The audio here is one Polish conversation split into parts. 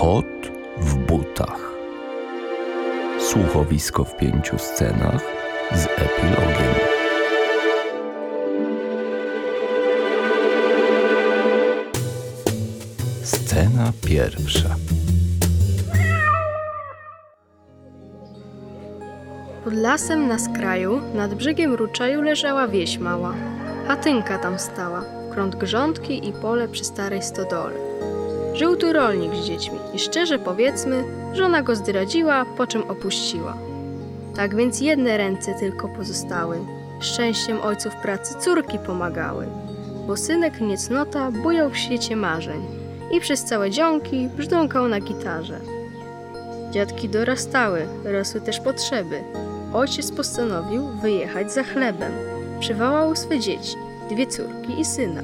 Kot w butach. Słuchowisko w pięciu scenach z epilogiem. Scena pierwsza. Pod lasem na skraju, nad brzegiem ruczaju leżała wieś mała. Chatynka tam stała, krąt grządki i pole przy starej stodole. Żył tu rolnik z dziećmi i szczerze powiedzmy, żona go zdradziła, po czym opuściła. Tak więc jedne ręce tylko pozostały. Szczęściem ojców pracy córki pomagały, bo synek niecnota bujał w świecie marzeń i przez całe dzionki brzdąkał na gitarze. Dziadki dorastały, rosły też potrzeby. Ojciec postanowił wyjechać za chlebem. Przywołał swe dzieci, dwie córki i syna.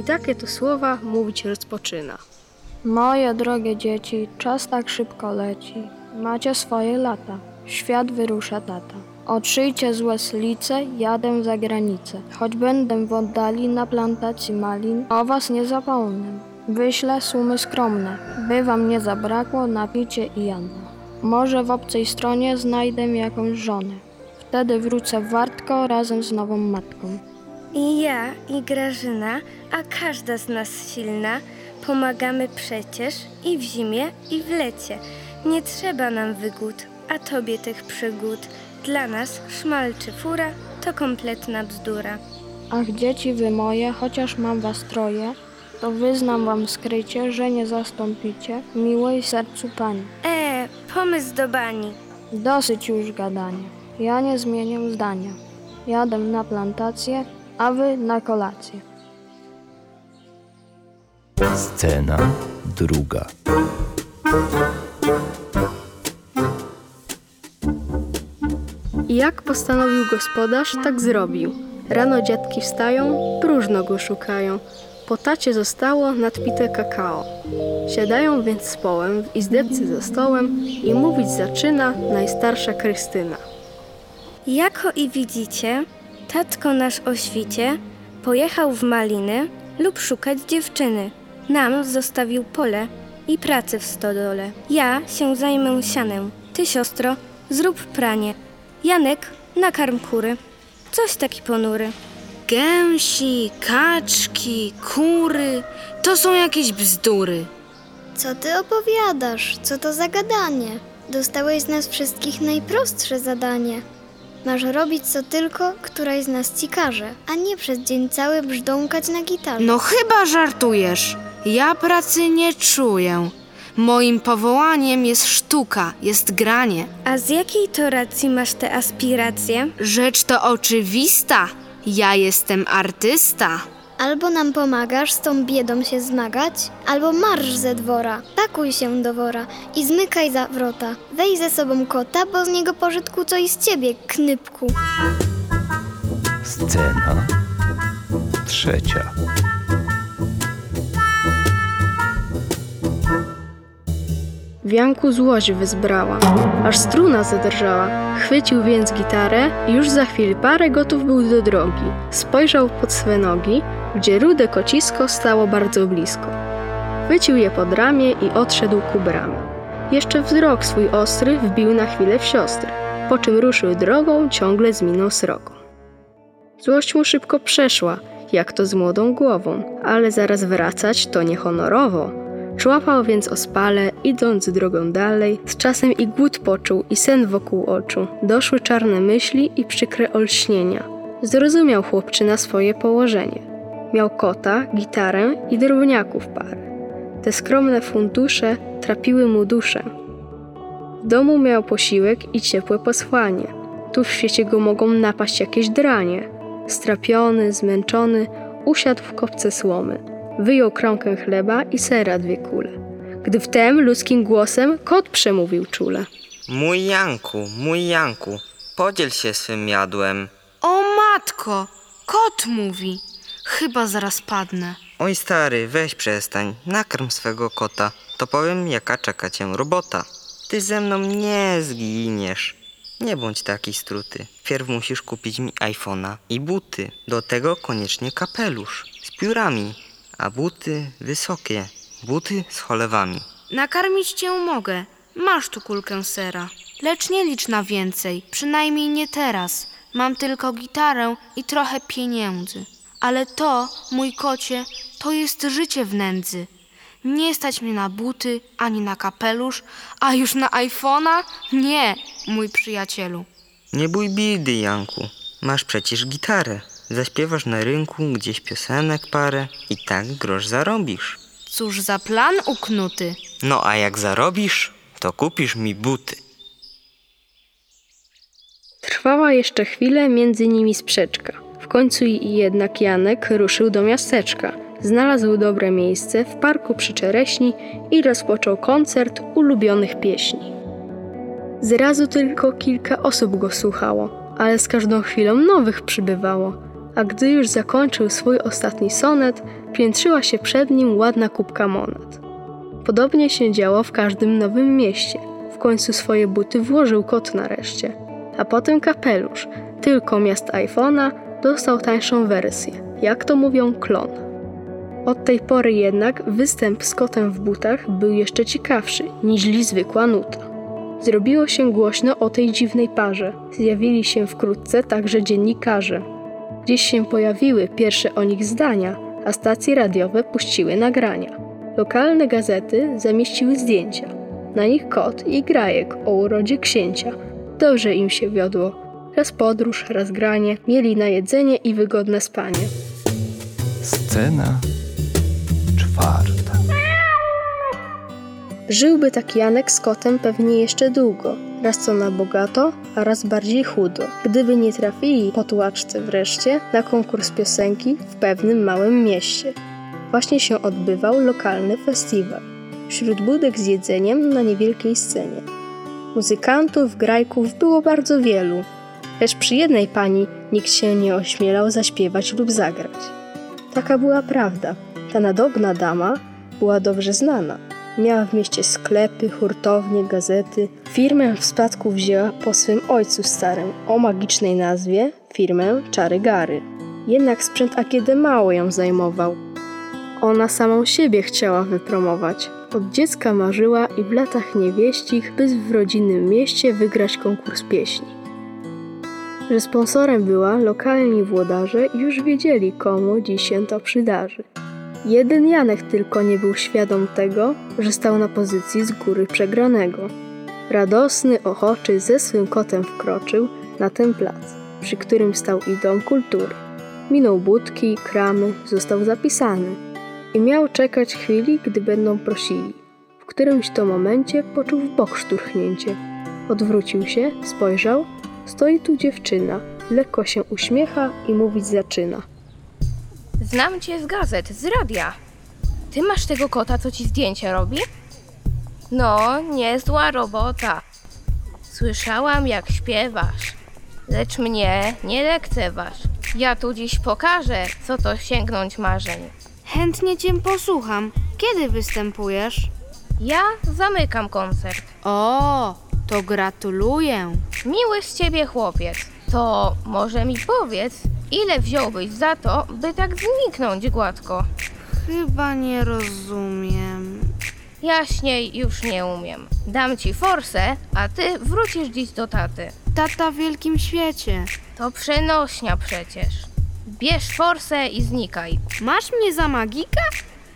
I takie to słowa mówić rozpoczyna. Moje drogie dzieci, czas tak szybko leci. Macie swoje lata. Świat wyrusza tata. Otrzyjcie złe slice, jadę za granicę. Choć będę w oddali na plantacji malin, o was nie zapomnę. Wyślę sumy skromne, by wam nie zabrakło na picie i jadło. Może w obcej stronie znajdę jakąś żonę. Wtedy wrócę wartko razem z nową matką. I ja, i Grażyna, a każda z nas silna, pomagamy przecież i w zimie, i w lecie. Nie trzeba nam wygód, a tobie tych przygód. Dla nas szmal czy fura to kompletna bzdura. Ach, dzieci wy moje, chociaż mam was troje, to wyznam wam skrycie, że nie zastąpicie miłej sercu pani. E, pomysł do bani. Dosyć już gadania. Ja nie zmienię zdania. Jadę na plantację, a wy na kolację. Scena druga. I jak postanowił gospodarz, tak zrobił. Rano dziadki wstają, próżno go szukają. Po tacie zostało nadpite kakao. Siadają więc z połem w izdebce za stołem i mówić zaczyna najstarsza Krystyna. Jako i widzicie, tatko nasz o świcie pojechał w maliny lub szukać dziewczyny. Nam zostawił pole i pracę w stodole. Ja się zajmę sianem. Ty, siostro, zrób pranie. Janek, nakarm kury. Coś taki ponury. Gęsi, kaczki, kury to są jakieś bzdury. Co ty opowiadasz? Co to za gadanie? Dostałeś z nas wszystkich najprostsze zadanie. Masz robić co tylko, któraś z nas ci każe, a nie przez dzień cały brzdąkać na gitarze. No chyba żartujesz. Ja pracy nie czuję. Moim powołaniem jest sztuka, jest granie. A z jakiej to racji masz te aspiracje? Rzecz to oczywista. Ja jestem artysta. Albo nam pomagasz z tą biedą się zmagać, albo marsz ze dwora, pakuj się do wora i zmykaj za wrota. Weź ze sobą kota, bo z niego pożytku co i z ciebie, knypku. Scena trzecia. W Janku złość wyzbrała, aż struna zadrżała. Chwycił więc gitarę już za chwil parę gotów był do drogi. Spojrzał pod swe nogi, gdzie rude kocisko stało bardzo blisko. Chwycił je pod ramię i odszedł ku bramie. Jeszcze wzrok swój ostry wbił na chwilę w siostry, po czym ruszył drogą ciągle z miną srogą. Złość mu szybko przeszła, jak to z młodą głową, ale zaraz wracać to niehonorowo. Człapał więc ospale, idąc drogą dalej, z czasem i głód poczuł i sen wokół oczu. Doszły czarne myśli i przykre olśnienia. Zrozumiał chłopczyna swoje położenie. Miał kota, gitarę i drobniaków parę. Te skromne fundusze trapiły mu duszę. W domu miał posiłek i ciepłe posłanie. Tu w świecie go mogą napaść jakieś dranie. Strapiony, zmęczony, usiadł w kopce słomy. Wyjął kromkę chleba i sera dwie kule. Gdy wtem ludzkim głosem kot przemówił czule. Mój Janku, mój Janku, podziel się swym jadłem. O matko, kot mówi. Chyba zaraz padnę. Oj stary, weź przestań, nakarm swego kota, to powiem jaka czeka cię robota. Ty ze mną nie zginiesz. Nie bądź taki struty. Pierw musisz kupić mi iPhone'a i buty. Do tego koniecznie kapelusz z piórami, a buty wysokie, buty z cholewami. nakarmić cię mogę. Masz tu kulkę sera. Lecz nie licz na więcej, przynajmniej nie teraz. Mam tylko gitarę i trochę pieniędzy. Ale to, mój kocie, to jest życie w nędzy. Nie stać mnie na buty, ani na kapelusz, a już na iPhone'a? Nie, mój przyjacielu. Nie bój biedy, Janku. Masz przecież gitarę. Zaśpiewasz na rynku gdzieś piosenek parę i tak grosz zarobisz. Cóż za plan uknuty. No a jak zarobisz, to kupisz mi buty. Trwała jeszcze chwilę między nimi sprzeczka. W końcu jednak Janek ruszył do miasteczka. Znalazł dobre miejsce w parku przy czereśni i rozpoczął koncert ulubionych pieśni. Zrazu tylko kilka osób go słuchało, ale z każdą chwilą nowych przybywało. A gdy już zakończył swój ostatni sonet, piętrzyła się przed nim ładna kubka monet. Podobnie się działo w każdym nowym mieście. W końcu swoje buty włożył kot nareszcie, a potem kapelusz. Tylko miast iPhone'a dostał tańszą wersję, jak to mówią klon. Od tej pory jednak występ z kotem w butach był jeszcze ciekawszy niźli zwykła nuta. Zrobiło się głośno o tej dziwnej parze. Zjawili się wkrótce także dziennikarze. Gdzieś się pojawiły pierwsze o nich zdania, a stacje radiowe puściły nagrania. Lokalne gazety zamieściły zdjęcia. Na nich kot i grajek o urodzie księcia. Dobrze im się wiodło. Raz podróż, raz granie, mieli na jedzenie i wygodne spanie. Scena czwarta. Żyłby tak Janek z kotem pewnie jeszcze długo, raz co na bogato, a raz bardziej chudo, gdyby nie trafili po tułaczce wreszcie na konkurs piosenki w pewnym małym mieście. Właśnie się odbywał lokalny festiwal. Wśród budek z jedzeniem na niewielkiej scenie. Muzykanów, grajków było bardzo wielu, lecz przy jednej pani nikt się nie ośmielał zaśpiewać lub zagrać. Taka była prawda. Ta nadobna dama była dobrze znana. Miała w mieście sklepy, hurtownie, gazety. Firmę w spadku wzięła po swym ojcu starym o magicznej nazwie firmę Czary Gary. Jednak sprzęt Akiedy mało ją zajmował. Ona samą siebie chciała wypromować. Od dziecka marzyła i w latach niewieścich, by w rodzinnym mieście wygrać konkurs pieśni. Że sponsorem była lokalni włodarze już wiedzieli, komu dziś się to przydarzy. Jeden Janek tylko nie był świadom tego, że stał na pozycji z góry przegranego. Radosny, ochoczy ze swym kotem wkroczył na ten plac, przy którym stał i dom kultury. Minął budki, kramy, został zapisany i miał czekać chwili, gdy będą prosili. W którymś to momencie poczuł w bok szturchnięcie. Odwrócił się, spojrzał, stoi tu dziewczyna, lekko się uśmiecha i mówić zaczyna. Znam cię z gazet, z radia. Ty masz tego kota, co ci zdjęcie robi? No, niezła robota. Słyszałam, jak śpiewasz. Lecz mnie nie lekceważ. Ja tu dziś pokażę, co to sięgnąć marzeń. Chętnie cię posłucham. Kiedy występujesz? Ja zamykam koncert. O, to gratuluję. Miły z ciebie chłopiec. To może mi powiedz, ile wziąłbyś za to, by tak zniknąć gładko? Chyba nie rozumiem. Jaśniej już nie umiem. Dam ci forsę, a ty wrócisz dziś do taty. Tata w wielkim świecie. To przenośnia przecież. Bierz forsę i znikaj. Masz mnie za magika?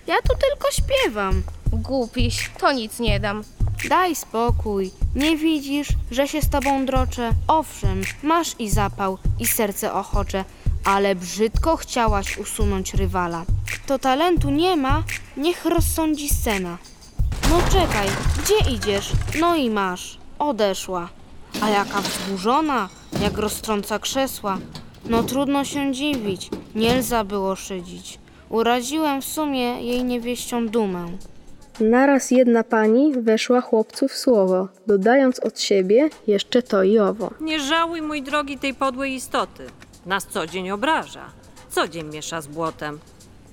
Ja tu tylko śpiewam. Głupiś, to nic nie dam. Daj spokój. Nie widzisz, że się z tobą droczę? Owszem, masz i zapał, i serce ochocze, ale brzydko chciałaś usunąć rywala. Kto talentu nie ma, niech rozsądzi scena. No czekaj, gdzie idziesz? No i masz. Odeszła. A jaka wzburzona, jak roztrąca krzesła. No trudno się dziwić, nie lza było szydzić. Uraziłem w sumie jej niewieścią dumę. Naraz jedna pani weszła chłopcu w słowo, dodając od siebie jeszcze to i owo. Nie żałuj, mój drogi, tej podłej istoty. Nas co dzień obraża, co dzień miesza z błotem.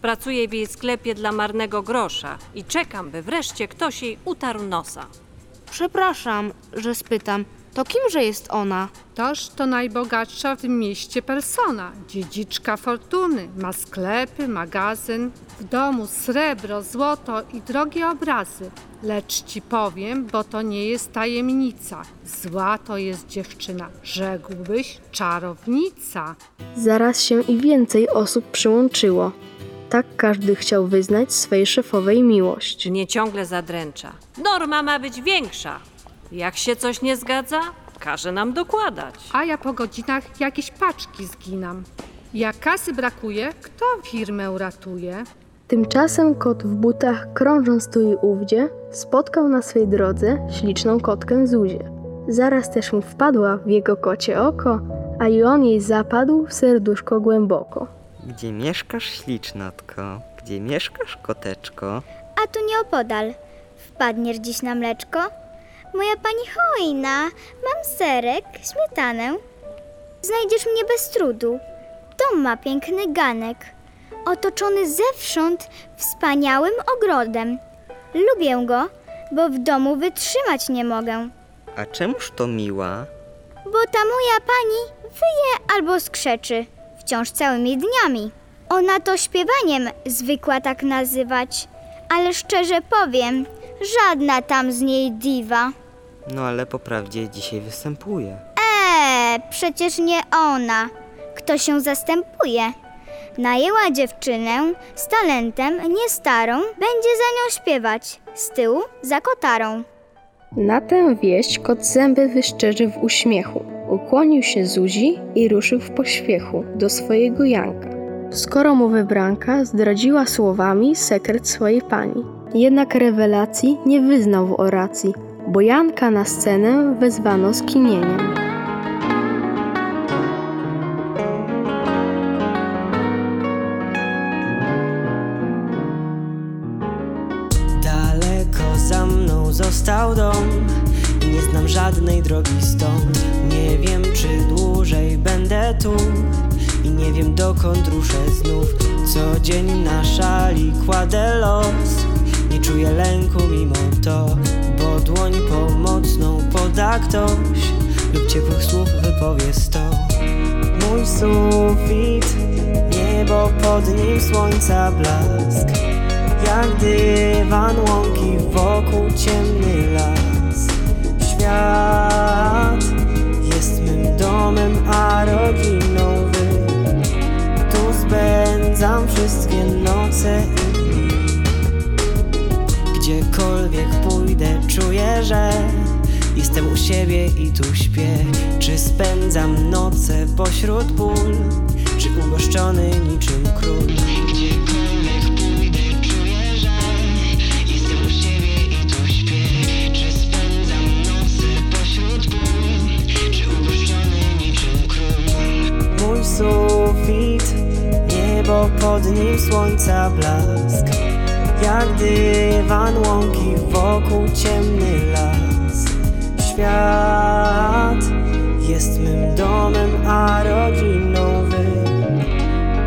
Pracuję w jej sklepie dla marnego grosza i czekam, by wreszcie ktoś jej utarł nosa. Przepraszam, że spytam, To kimże jest ona? Toż to najbogatsza w mieście persona, dziedziczka fortuny. Ma sklepy, magazyn, w domu srebro, złoto i drogie obrazy. Lecz ci powiem, bo to nie jest tajemnica. Zła to jest dziewczyna, rzekłbyś czarownica. Zaraz się i więcej osób przyłączyło. Tak każdy chciał wyznać swej szefowej miłość. Mnie ciągle zadręcza. Norma ma być większa. Jak się coś nie zgadza, każe nam dokładać. A ja po godzinach jakieś paczki zginam. Jak kasy brakuje, kto firmę ratuje? Tymczasem kot w butach, krążąc tu i ówdzie, spotkał na swej drodze śliczną kotkę Zuzię. Zaraz też mu wpadła w jego kocie oko, a i on jej zapadł w serduszko głęboko. Gdzie mieszkasz, ślicznotko? Gdzie mieszkasz, koteczko? A tu nieopodal. Wpadniesz dziś na mleczko? Moja pani hojna, mam serek, śmietanę. Znajdziesz mnie bez trudu. Dom ma piękny ganek, otoczony zewsząd wspaniałym ogrodem. Lubię go, bo w domu wytrzymać nie mogę. A czemuż to miła? Bo ta moja pani wyje albo skrzeczy, wciąż całymi dniami. Ona to śpiewaniem zwykła tak nazywać, ale szczerze powiem, żadna tam z niej diwa. No ale po prawdzie dzisiaj występuje. Eee, przecież nie ona. Kto się zastępuje? Najęła dziewczynę z talentem, nie starą, będzie za nią śpiewać, z tyłu za kotarą. Na tę wieść kot zęby wyszczerzy w uśmiechu. Ukłonił się Zuzi i ruszył w pośpiechu do swojego Janka. Skoro mu wybranka zdradziła słowami sekret swojej pani. Jednak rewelacji nie wyznał w oracji, bo Janka na scenę wezwano z. Daleko za mną został dom żadnej drogi stąd. Nie wiem, czy dłużej będę tu i nie wiem, dokąd ruszę znów. Co dzień na szali kładę los. Nie czuję lęku mimo to, bo dłoń pomocną poda ktoś lub ciepłych słów wypowie sto. Mój sufit, niebo pod nim słońca blask. Jak dywan łąki wokół ciemny las Świat. Jest mym domem, a rodziną wy Tu spędzam wszystkie noce Gdziekolwiek pójdę czuję, że Jestem u siebie i tu śpię. Czy spędzam noce pośród ból Czy ugoszczony niczym król sufit, niebo pod nim słońca blask. Jak dywan łąki wokół ciemny las. Świat jest mym domem, a rodziną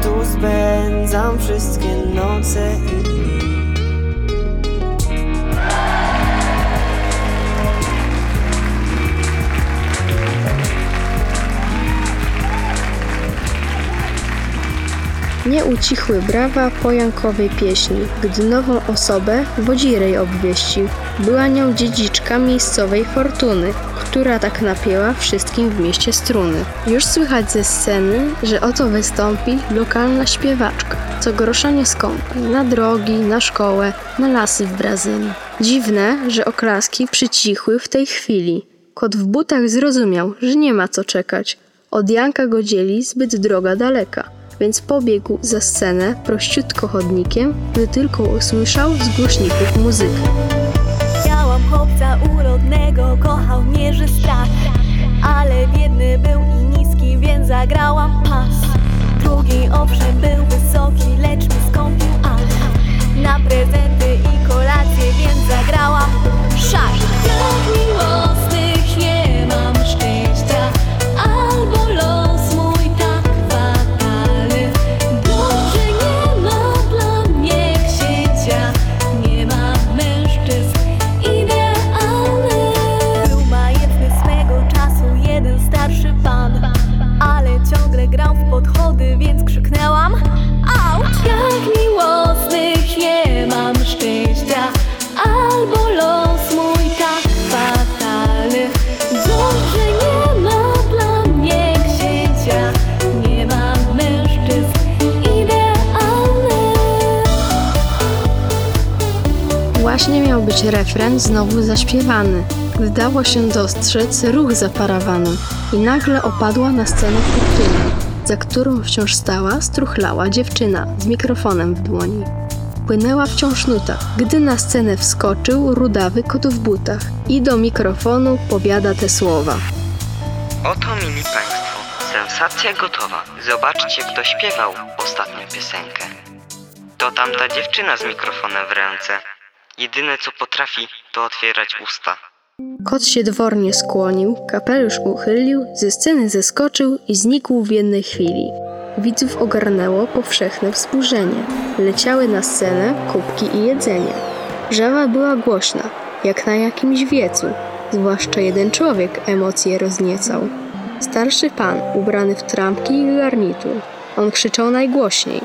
Tu spędzam wszystkie noce i ucichły brawa po Jankowej pieśni, gdy nową osobę wodzirej obwieścił. Była nią dziedziczka miejscowej fortuny, która tak napięła wszystkim w mieście struny. Już słychać ze sceny, że oto wystąpi lokalna śpiewaczka, co grosza nie skąpi, na drogi, na szkołę, na lasy w Brazylii. Dziwne, że oklaski przycichły w tej chwili. Kot w butach zrozumiał, że nie ma co czekać. Od Janka go dzieli zbyt droga daleka więc pobiegł za scenę prościutko chodnikiem, gdy tylko usłyszał z głośników muzykę. Chłopca urodnego, kochał mnie, że strach Ale biedny był i niski, więc zagrałam pas Drugi owszem Właśnie miał być refren znowu zaśpiewany, gdy dało się dostrzec ruch za parawanem i nagle opadła na scenę kurtyna, za którą wciąż stała, struchlała dziewczyna z mikrofonem w dłoni. Płynęła wciąż nuta, gdy na scenę wskoczył rudawy kot w butach i do mikrofonu powiada te słowa. Oto, mili Państwo, sensacja gotowa. Zobaczcie, kto śpiewał ostatnią piosenkę. To tamta dziewczyna z mikrofonem w ręce. Jedyne co potrafi, to otwierać usta. Kot się dwornie skłonił, kapelusz uchylił, ze sceny zeskoczył i znikł w jednej chwili. Widzów ogarnęło powszechne wzburzenie. Leciały na scenę kubki i jedzenie. Żawa była głośna, jak na jakimś wiecu. Zwłaszcza jeden człowiek emocje rozniecał. Starszy pan, ubrany w trampki i garnitur. On krzyczał najgłośniej.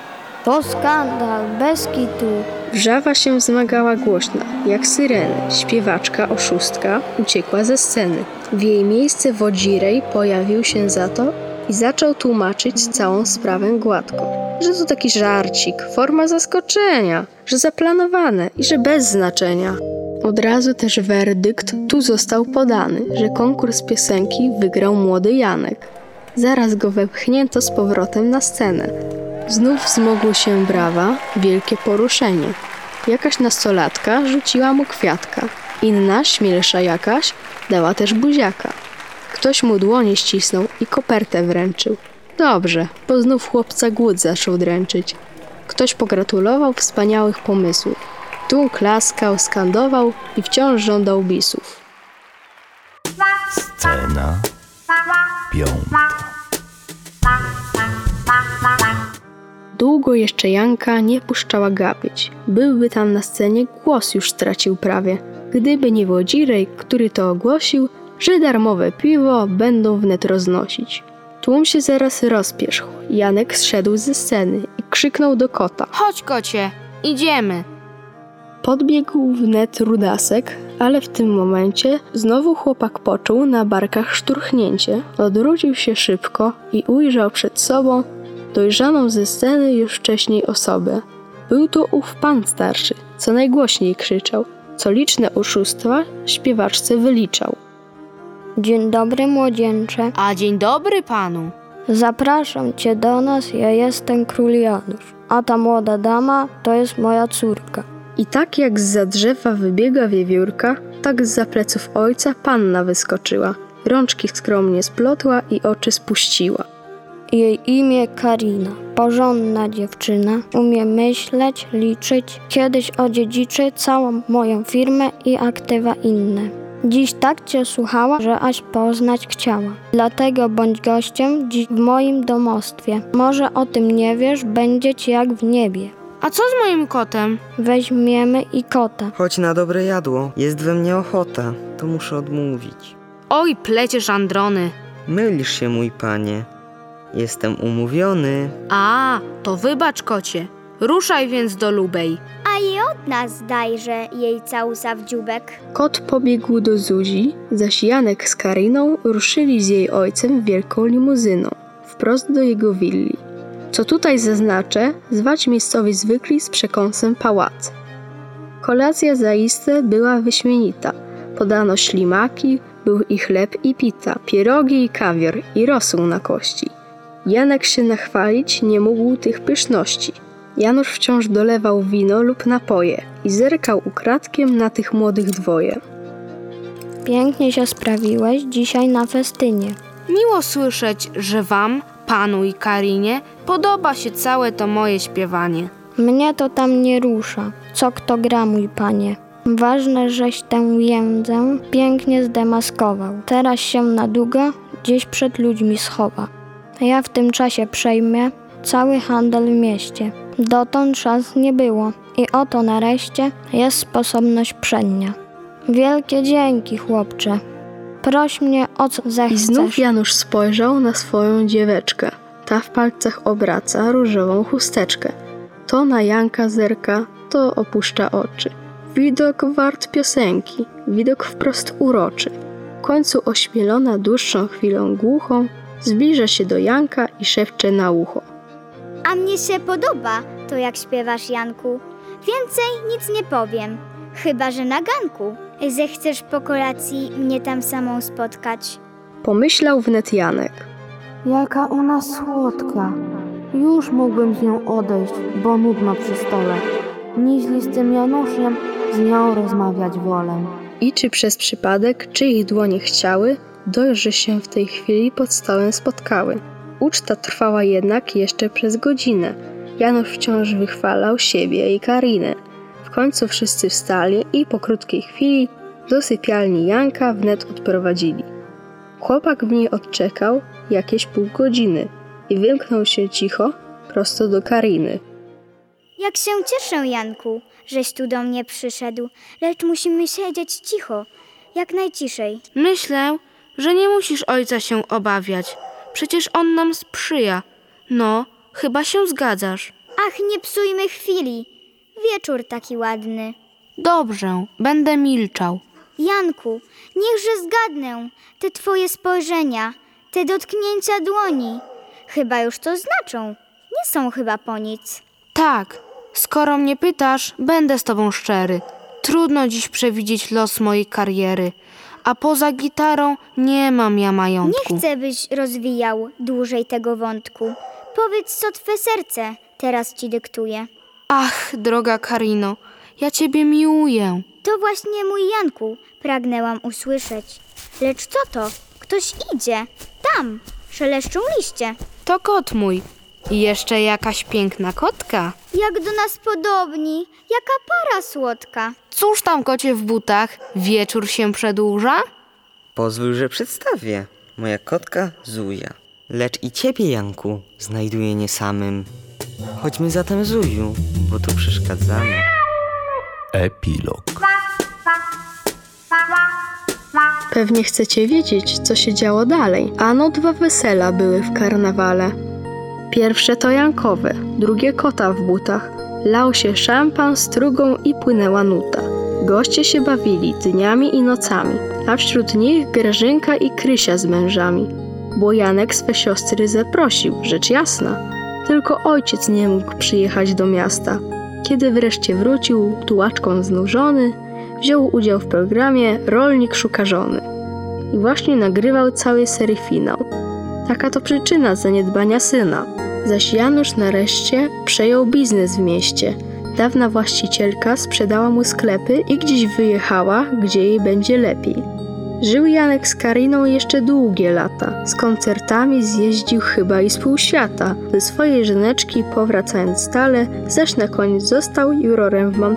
To skandal, bez kitu. Wrzawa się wzmagała głośna, jak syreny. Śpiewaczka, oszustka, uciekła ze sceny. W jej miejsce wodzirej pojawił się za to i zaczął tłumaczyć całą sprawę gładko. Że to taki żarcik, forma zaskoczenia, że zaplanowane i że bez znaczenia. Od razu też werdykt tu został podany, że konkurs piosenki wygrał młody Janek. Zaraz go wepchnięto z powrotem na scenę. Znów wzmogły się brawa, wielkie poruszenie. Jakaś nastolatka rzuciła mu kwiatka. Inna, śmielsza jakaś, dała też buziaka. Ktoś mu dłonie ścisnął i kopertę wręczył. Dobrze, bo znów chłopca głód zaczął dręczyć. Ktoś pogratulował wspaniałych pomysłów. Tu klaskał, skandował i wciąż żądał bisów. Scena piąta. Długo jeszcze Janka nie puszczała gapić. Byłby tam na scenie, głos już stracił prawie. Gdyby nie wodzirej, który to ogłosił, że darmowe piwo będą wnet roznosić. Tłum się zaraz rozpierzchł. Janek zszedł ze sceny i krzyknął do kota. Chodź, kocie, idziemy. Podbiegł wnet rudasek, ale w tym momencie znowu chłopak poczuł na barkach szturchnięcie. Odwrócił się szybko i ujrzał przed sobą dojrzaną ze sceny już wcześniej osobę. Był to ów pan starszy, co najgłośniej krzyczał, co liczne oszustwa śpiewaczce wyliczał. Dzień dobry, młodzieńcze. A dzień dobry panu. Zapraszam cię do nas, ja jestem król Janusz. A ta młoda dama to jest moja córka. I tak jak z drzewa wybiega wiewiórka, tak z pleców ojca panna wyskoczyła. Rączki skromnie splotła i oczy spuściła. Jej imię Karina. Porządna dziewczyna. Umie myśleć, liczyć. Kiedyś odziedziczy całą moją firmę i aktywa inne. Dziś tak cię słuchała, że aż poznać chciała. Dlatego bądź gościem dziś w moim domostwie. Może o tym nie wiesz, będzie ci jak w niebie. A co z moim kotem? Weźmiemy i kota. Chodź na dobre jadło, jest we mnie ochota, to muszę odmówić. Oj, pleciesz Androny. Mylisz się, mój panie. Jestem umówiony. A, to wybacz, kocie. Ruszaj więc do Lubej. A i od nas dajże jej całusa w dziubek. Kot pobiegł do Zuzi, zaś Janek z Kariną ruszyli z jej ojcem wielką limuzyną, wprost do jego willi. Co tutaj zaznaczę, zwać miejscowi zwykli z przekąsem pałac. Kolacja zaiste była wyśmienita. Podano ślimaki, był i chleb i pita, pierogi i kawior i rosół na kości. Janek się nachwalić nie mógł tych pyszności. Janusz wciąż dolewał wino lub napoje i zerkał ukradkiem na tych młodych dwoje. Pięknie się sprawiłeś dzisiaj na festynie. Miło słyszeć, że wam, panu i Karinie, podoba się całe to moje śpiewanie. Mnie to tam nie rusza, co kto gra, mój panie. Ważne, żeś tę jędzę pięknie zdemaskował. Teraz się na długo gdzieś przed ludźmi schowa. Ja w tym czasie przejmę cały handel w mieście. Dotąd czas nie było i oto nareszcie jest sposobność przednia. Wielkie dzięki, chłopcze. Proś mnie o co zechcesz. I znów Janusz spojrzał na swoją dzieweczkę. Ta w palcach obraca różową chusteczkę. To na Janka zerka, to opuszcza oczy. Widok wart piosenki, widok wprost uroczy. W końcu ośmielona dłuższą chwilą głuchą, zbliża się do Janka i szepcze na ucho. A mnie się podoba to, jak śpiewasz, Janku. Więcej nic nie powiem. Chyba, że na ganku. Zechcesz po kolacji mnie tam samą spotkać? Pomyślał wnet Janek. Jaka ona słodka. Już mógłbym z nią odejść, bo nudno przy stole. Nieźli z tym Januszem z nią rozmawiać wolę. I czy przez przypadek, czy ich dłonie chciały, dość, że się w tej chwili pod stołem spotkały. Uczta trwała jednak jeszcze przez godzinę. Janusz wciąż wychwalał siebie i Karinę. W końcu wszyscy wstali i po krótkiej chwili do sypialni Janka wnet odprowadzili. Chłopak w niej odczekał jakieś pół godziny i wymknął się cicho prosto do Kariny. Jak się cieszę, Janku, żeś tu do mnie przyszedł, lecz musimy siedzieć cicho, jak najciszej. Myślę, że nie musisz ojca się obawiać. Przecież on nam sprzyja. No, chyba się zgadzasz. Ach, nie psujmy chwili. Wieczór taki ładny. Dobrze, będę milczał. Janku, niechże zgadnę. Te twoje spojrzenia, te dotknięcia dłoni. Chyba już to znaczą. Nie są chyba po nic. Tak, skoro mnie pytasz, będę z tobą szczery. Trudno dziś przewidzieć los mojej kariery, a poza gitarą nie mam ja majątku. Nie chcę, byś rozwijał dłużej tego wątku. Powiedz, co twe serce teraz ci dyktuje. Ach, droga Karino, ja ciebie miłuję. To właśnie mój Janku, pragnęłam usłyszeć. Lecz co to? Ktoś idzie. Tam, szeleszczą liście. To kot mój. I jeszcze jakaś piękna kotka. Jak do nas podobni, jaka para słodka. Cóż tam kocie w butach? Wieczór się przedłuża? Pozwól, że przedstawię. Moja kotka Zuja. Lecz i ciebie, Janku, znajduję nie samym. Chodźmy zatem, Zuju, bo tu przeszkadzamy. Epilog. Pewnie chcecie wiedzieć, co się działo dalej. Ano dwa wesela były w karnawale. Pierwsze to Jankowe, drugie kota w butach. Lał się szampan, strugą i płynęła nuta. Goście się bawili dniami i nocami, a wśród nich Grażynka i Krysia z mężami. Bo Janek swe siostry zaprosił, rzecz jasna. Tylko ojciec nie mógł przyjechać do miasta. Kiedy wreszcie wrócił, tułaczką znużony, wziął udział w programie Rolnik szuka żony. I właśnie nagrywał cały serii finał. Taka to przyczyna zaniedbania syna. Zaś Janusz nareszcie przejął biznes w mieście. Dawna właścicielka sprzedała mu sklepy i gdzieś wyjechała, gdzie jej będzie lepiej. Żył Janek z Kariną jeszcze długie lata. Z koncertami zjeździł chyba i z pół świata. Do swojej żeneczki powracając stale, zaś na koniec został jurorem w Mam.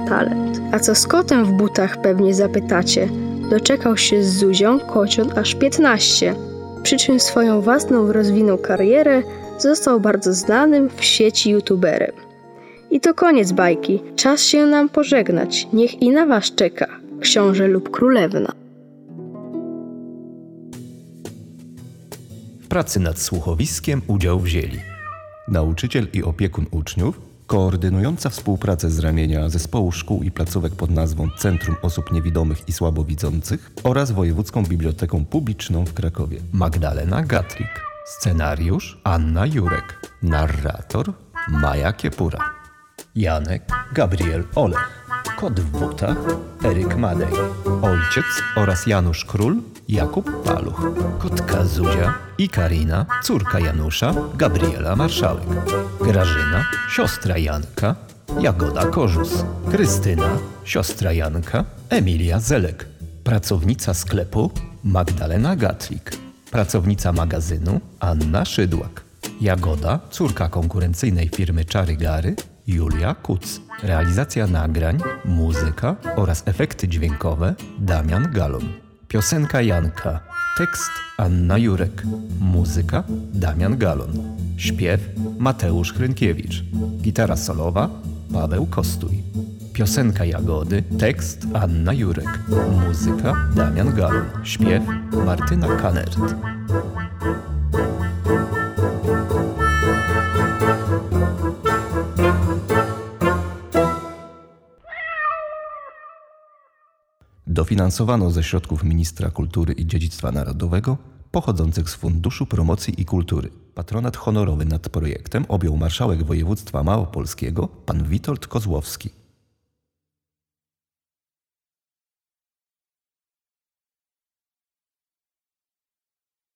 A co z kotem w butach pewnie zapytacie. Doczekał się z Zuzią kociot aż 15. Przy czym swoją własną rozwinął karierę, został bardzo znanym w sieci youtuberem. I to koniec bajki. Czas się nam pożegnać. Niech i na was czeka, książę lub królewna. W pracy nad słuchowiskiem udział wzięli nauczyciel i opiekun uczniów, koordynująca współpracę z ramienia Zespołu Szkół i Placówek pod nazwą Centrum Osób Niewidomych i Słabowidzących oraz Wojewódzką Biblioteką Publiczną w Krakowie. Magdalena Gatlik, scenariusz Anna Jurek, narrator Maja Kiepura, Janek Gabriel Olech, kot w butach Eryk Madej, ojciec oraz Janusz Król Jakub Paluch, kotka Zuzia i Karina, córka Janusza, Gabriela Marszałek, Grażyna, siostra Janka, Jagoda Korzus, Krystyna, siostra Janka, Emilia Zelek, pracownica sklepu Magdalena Gatlik, pracownica magazynu Anna Szydłak, Jagoda, córka konkurencyjnej firmy Czary Gary, Julia Kuc. Realizacja nagrań, muzyka oraz efekty dźwiękowe Damian Galon. Piosenka Janka. Tekst Anna Jurek. Muzyka Damian Galon. Śpiew Mateusz Hrynkiewicz. Gitara solowa Paweł Kostuj. Piosenka Jagody. Tekst Anna Jurek. Muzyka Damian Galon. Śpiew Martyna Kanert. Dofinansowano ze środków Ministra Kultury i Dziedzictwa Narodowego pochodzących z Funduszu Promocji i Kultury. Patronat honorowy nad projektem objął marszałek województwa małopolskiego pan Witold Kozłowski.